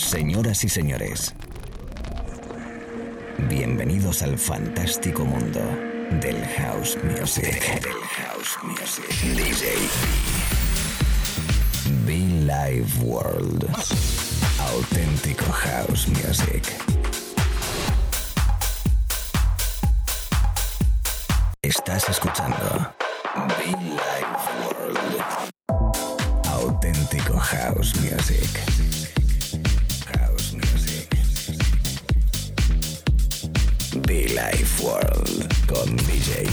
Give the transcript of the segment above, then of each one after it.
Señoras y señores, bienvenidos al fantástico mundo del house music. Del house music. DJ Be Live World. Auténtico house music. Estás escuchando Be Live World. Auténtico house music. Be Life World con DJ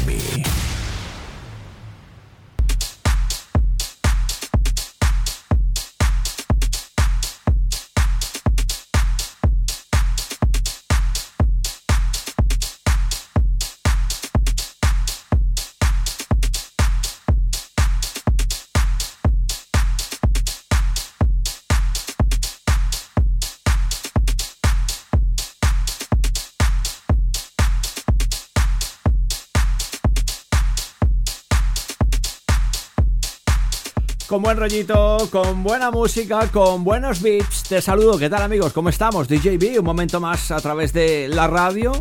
Con buen rollito, con buena música, con buenos beats. Te saludo, ¿qué tal amigos? ¿Cómo estamos? DJB, un momento más a través de la radio,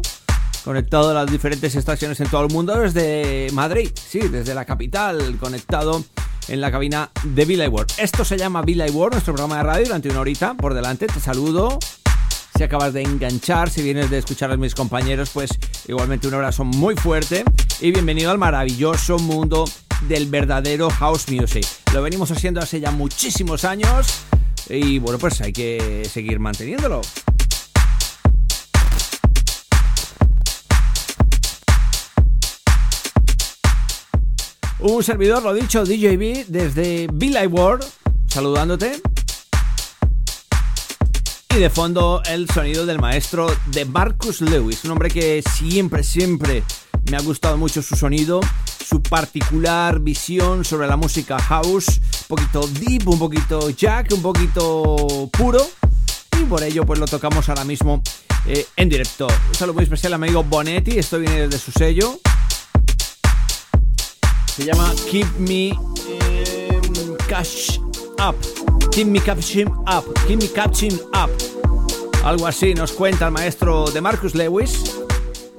conectado a las diferentes estaciones en todo el mundo desde Madrid, sí, desde la capital, conectado en la cabina de Villa World. Esto se llama Villa World, nuestro programa de radio durante una horita por delante. Te saludo. Si acabas de enganchar, si vienes de escuchar a mis compañeros, pues igualmente un abrazo muy fuerte y bienvenido al maravilloso mundo del verdadero house music. Lo venimos haciendo hace ya muchísimos años y bueno, pues hay que seguir manteniéndolo. Un servidor, lo dicho, DJB desde Be World, saludándote. Y de fondo el sonido del maestro de Marcus Lewis, un hombre que siempre, siempre me ha gustado mucho su sonido, su particular visión sobre la música house, un poquito deep, un poquito jack, un poquito puro. Y por ello pues lo tocamos ahora mismo eh, en directo. Un saludo muy especial al amigo Bonetti, esto viene desde su sello. Se llama Keep Me eh, Cash Up. Keep Me Catching Up. Keep Me Catching Up. Algo así nos cuenta el maestro de Marcus Lewis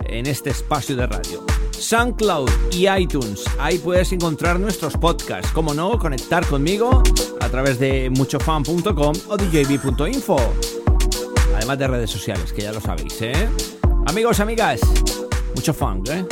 en este espacio de radio. SoundCloud y iTunes, ahí puedes encontrar nuestros podcasts. Como no, conectar conmigo a través de muchofan.com o djb.info. Además de redes sociales, que ya lo sabéis, ¿eh? Amigos, amigas, mucho fan, ¿eh?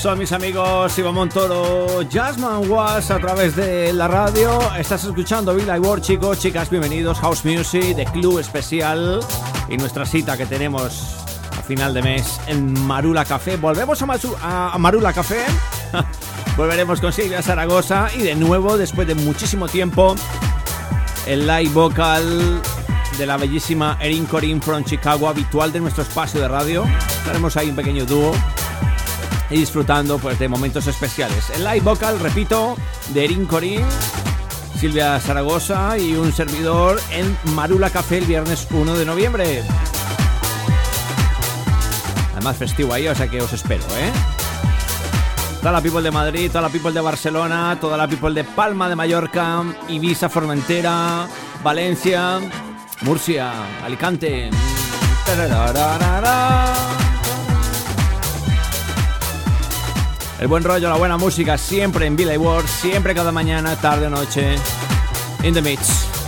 Son mis amigos Ivo Montoro, Jasmine Was a través de la radio. Estás escuchando Bill World, chicos, chicas, bienvenidos. House Music de Club Especial y nuestra cita que tenemos a final de mes en Marula Café. Volvemos a, Marula Café. Volveremos con Silvia Zaragoza y de nuevo, después de muchísimo tiempo, el live vocal de la bellísima Erin Corin from Chicago, habitual de nuestro espacio de radio. Estaremos ahí un pequeño dúo y disfrutando pues, de momentos especiales. El live vocal, repito, de Erin Corín, Silvia Zaragoza y un servidor en Marula Café el viernes 1 de noviembre. Además festivo ahí, o sea que os espero, ¿eh? Toda la people de Madrid, toda la people de Barcelona, toda la people de Palma de Mallorca, Ibiza, Formentera, Valencia, Murcia, Alicante. El buen rollo, la buena música, siempre en Billy Ward, siempre cada mañana, tarde o noche. In the mix.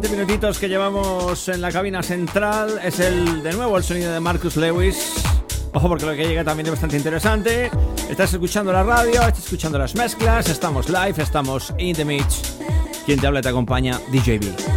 20 minutitos que llevamos en la cabina central es el de nuevo el sonido de Marcus Lewis. Ojo porque lo que llega también es bastante interesante. Estás escuchando la radio, estás escuchando las mezclas, estamos live, estamos in the mix. Quien te habla te acompaña DJB.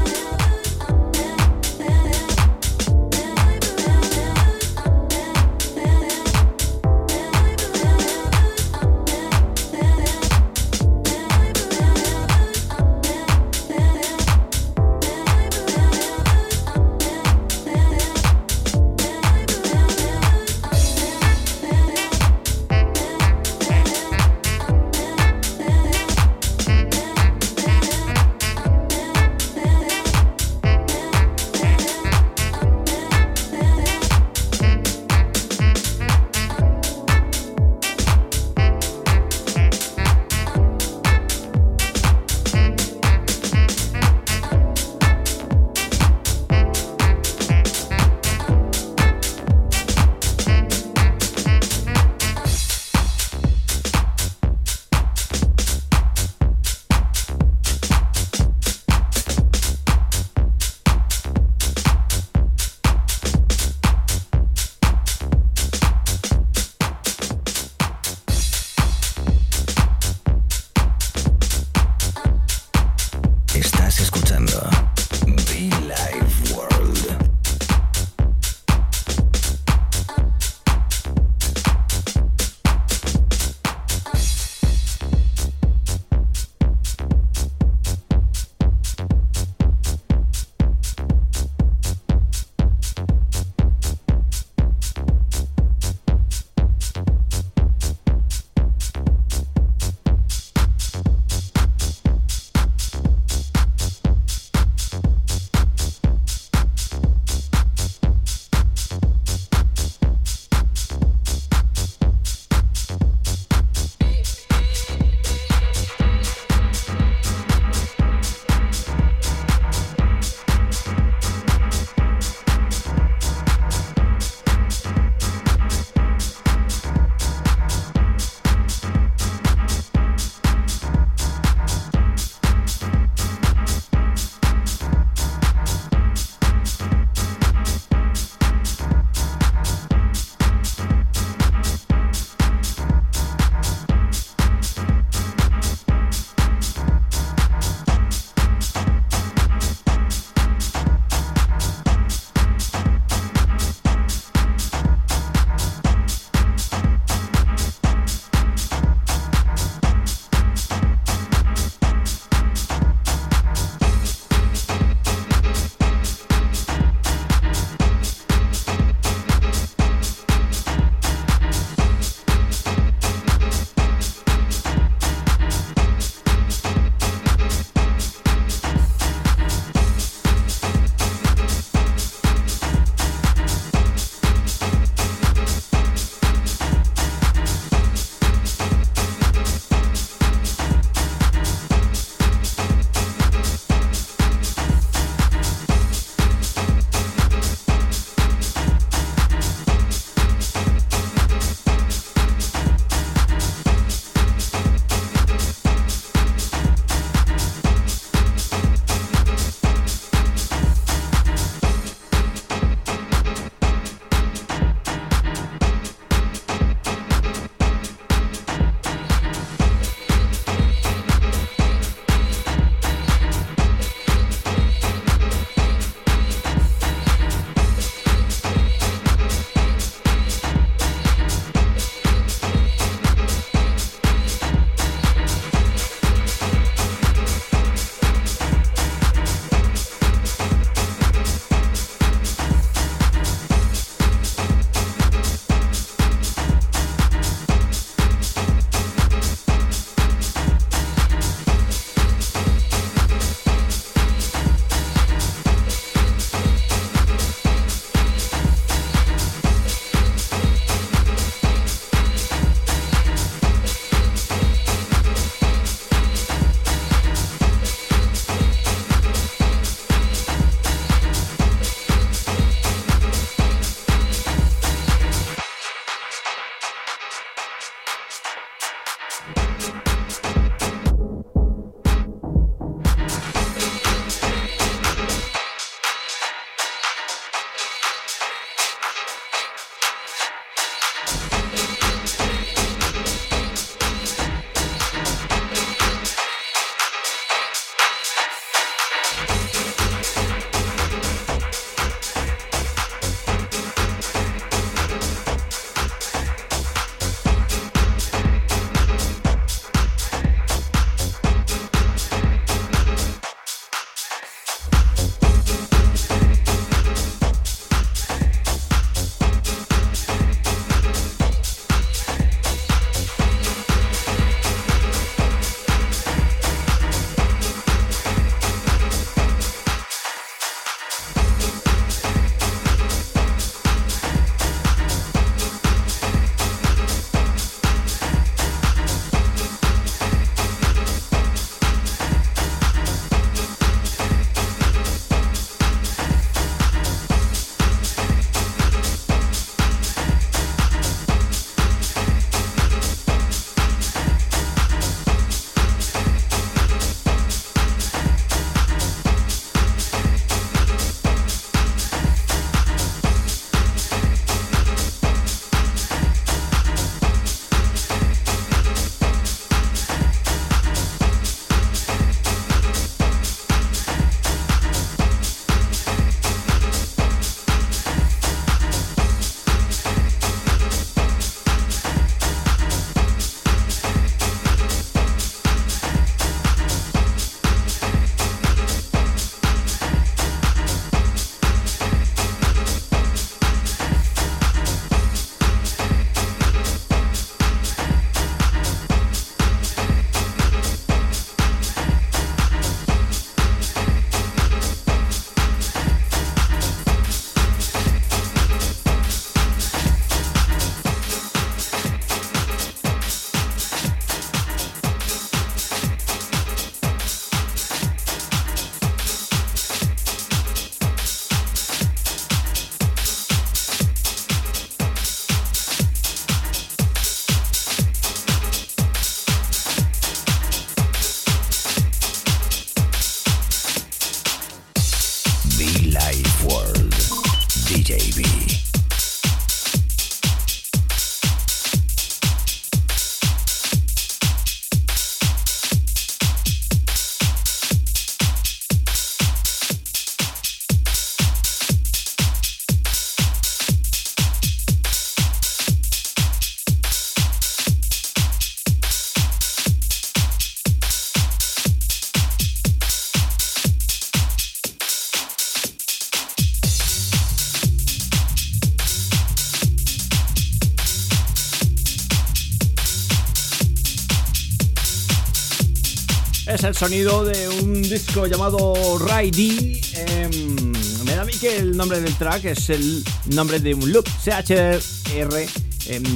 El sonido de un disco llamado Ray D. Em, me da a mí que el nombre del track es el nombre de un loop, CHR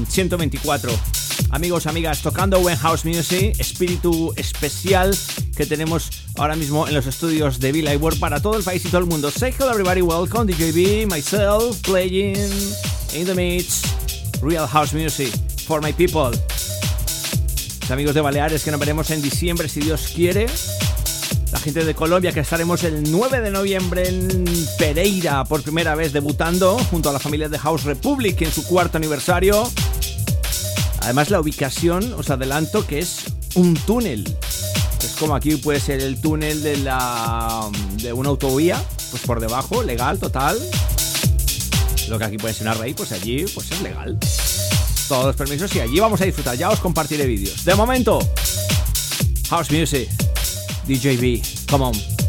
124. Em, Amigos, amigas, tocando When House Music, espíritu especial que tenemos ahora mismo en los estudios de Villa World para todo el país y todo el mundo. Say hello everybody, welcome DJB, myself, playing in the mix, real house music for my people amigos de Baleares que nos veremos en diciembre si Dios quiere. La gente de Colombia que estaremos el 9 de noviembre en Pereira por primera vez debutando junto a la familia de House Republic en su cuarto aniversario. Además la ubicación, os adelanto que es un túnel. Es como aquí puede ser el túnel de la de una autovía, pues por debajo, legal, total. Lo que aquí puede ser una raíz, pues allí pues es legal todos los permisos y allí vamos a disfrutar. Ya os compartiré vídeos. De momento, House Music, DJB, come on.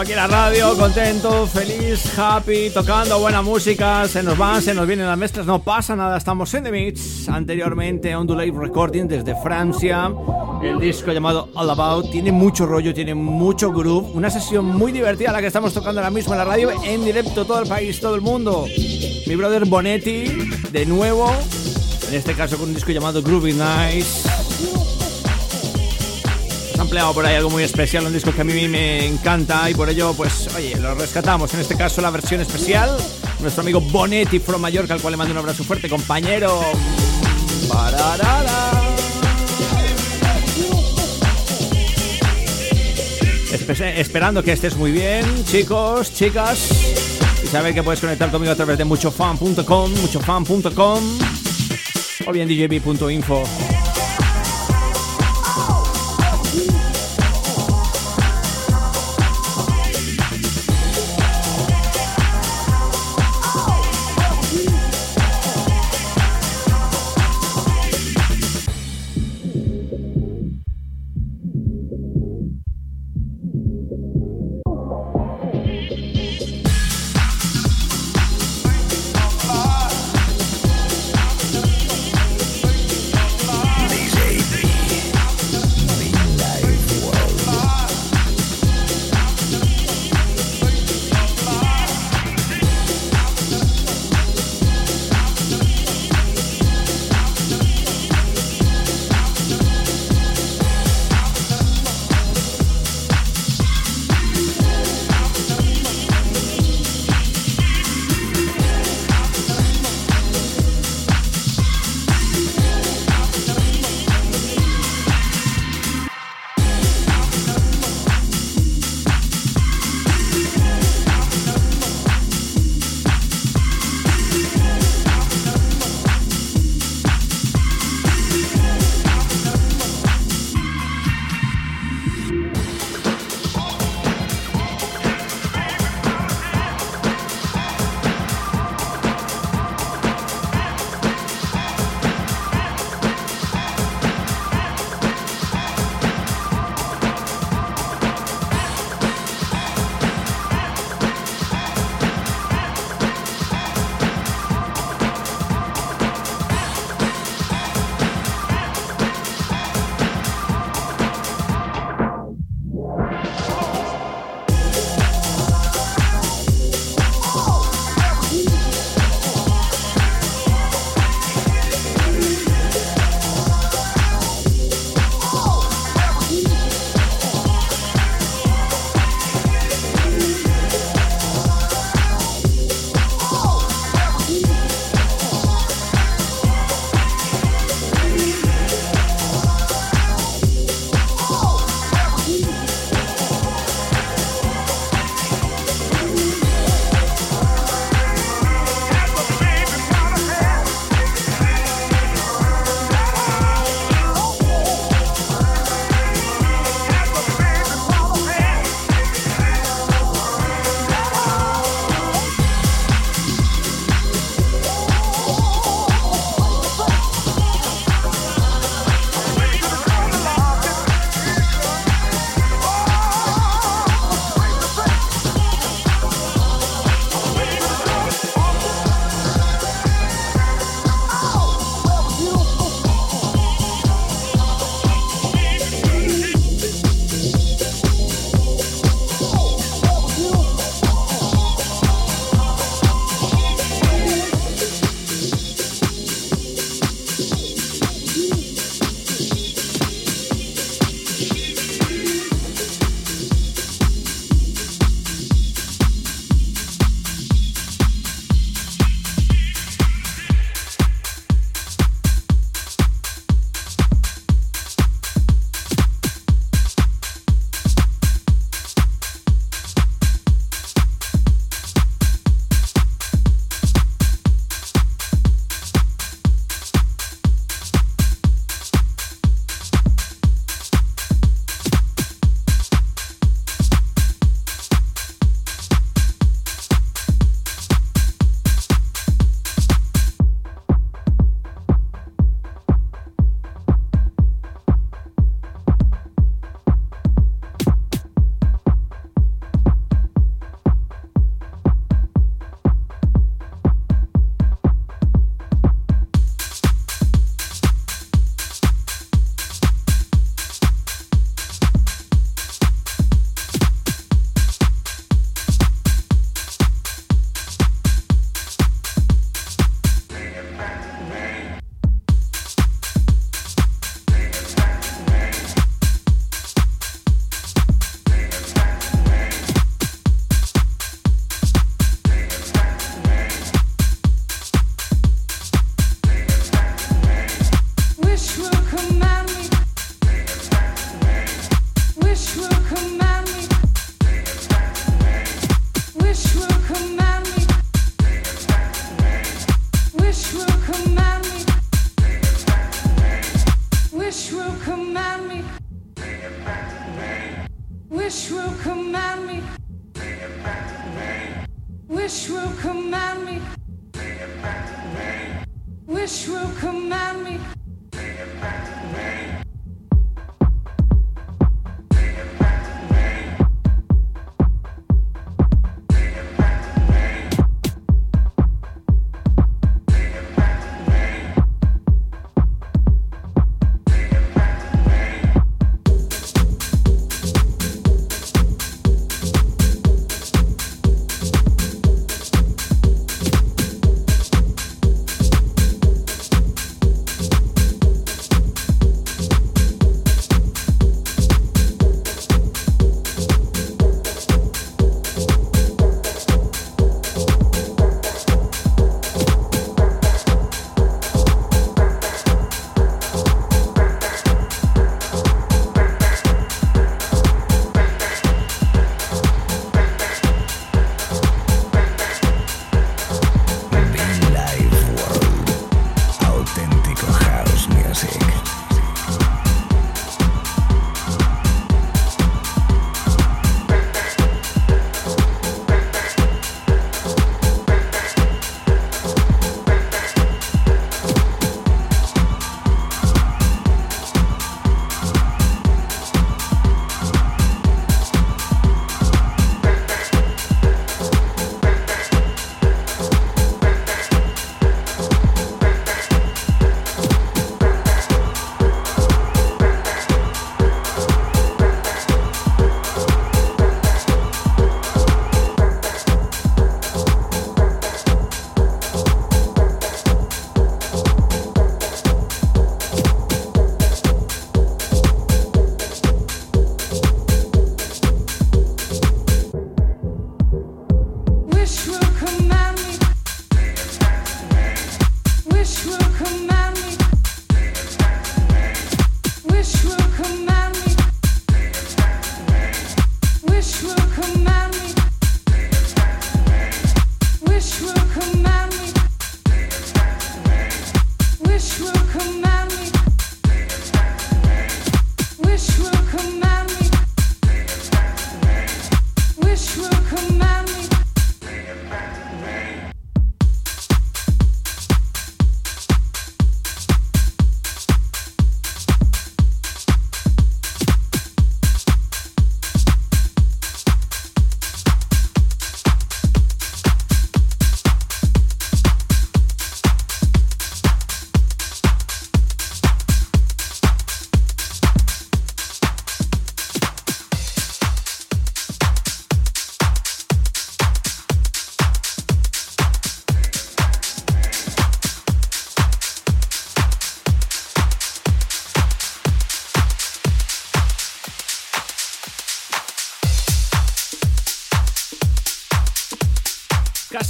Aquí en la radio, contento, feliz, happy, tocando buena música. Se nos van, se nos vienen las mezclas, no pasa nada, estamos en The Mix. Anteriormente, On Delay Recording desde Francia. El disco llamado All About tiene mucho rollo, tiene mucho groove. Una sesión muy divertida la que estamos tocando ahora mismo en la radio, en directo, todo el país, todo el mundo. Mi brother Bonetti, de nuevo, en este caso con un disco llamado Groovy Nice por ahí algo muy especial, un disco que a mí me encanta y por ello, pues, oye, lo rescatamos. En este caso, la versión especial. Nuestro amigo Bonetti from Mallorca, al cual le mando un abrazo fuerte, compañero. esperando que estés muy bien, chicos, chicas. Y saber que puedes conectar conmigo a través de muchofan.com, muchofan.com o bien djb.info.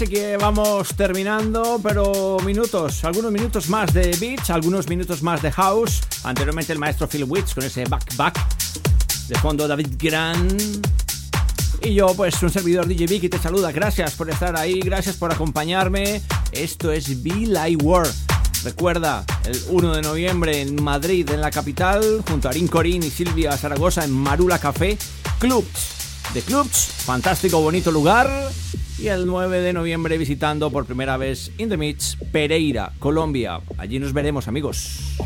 que vamos terminando, pero minutos, algunos minutos más de beats, algunos minutos más de house. Anteriormente el maestro Phil Wicks con ese back back. De fondo David Gran. Y yo, pues un servidor DJ Vicky te saluda. Gracias por estar ahí, gracias por acompañarme. Esto es Be Like World. Recuerda, el 1 de noviembre en Madrid, en la capital, junto a Arin Corín y Silvia Zaragoza en Marula Café, Clubs. De Clubs, fantástico, bonito lugar y el 9 de noviembre visitando por primera vez In The Mix Pereira, Colombia. Allí nos veremos amigos.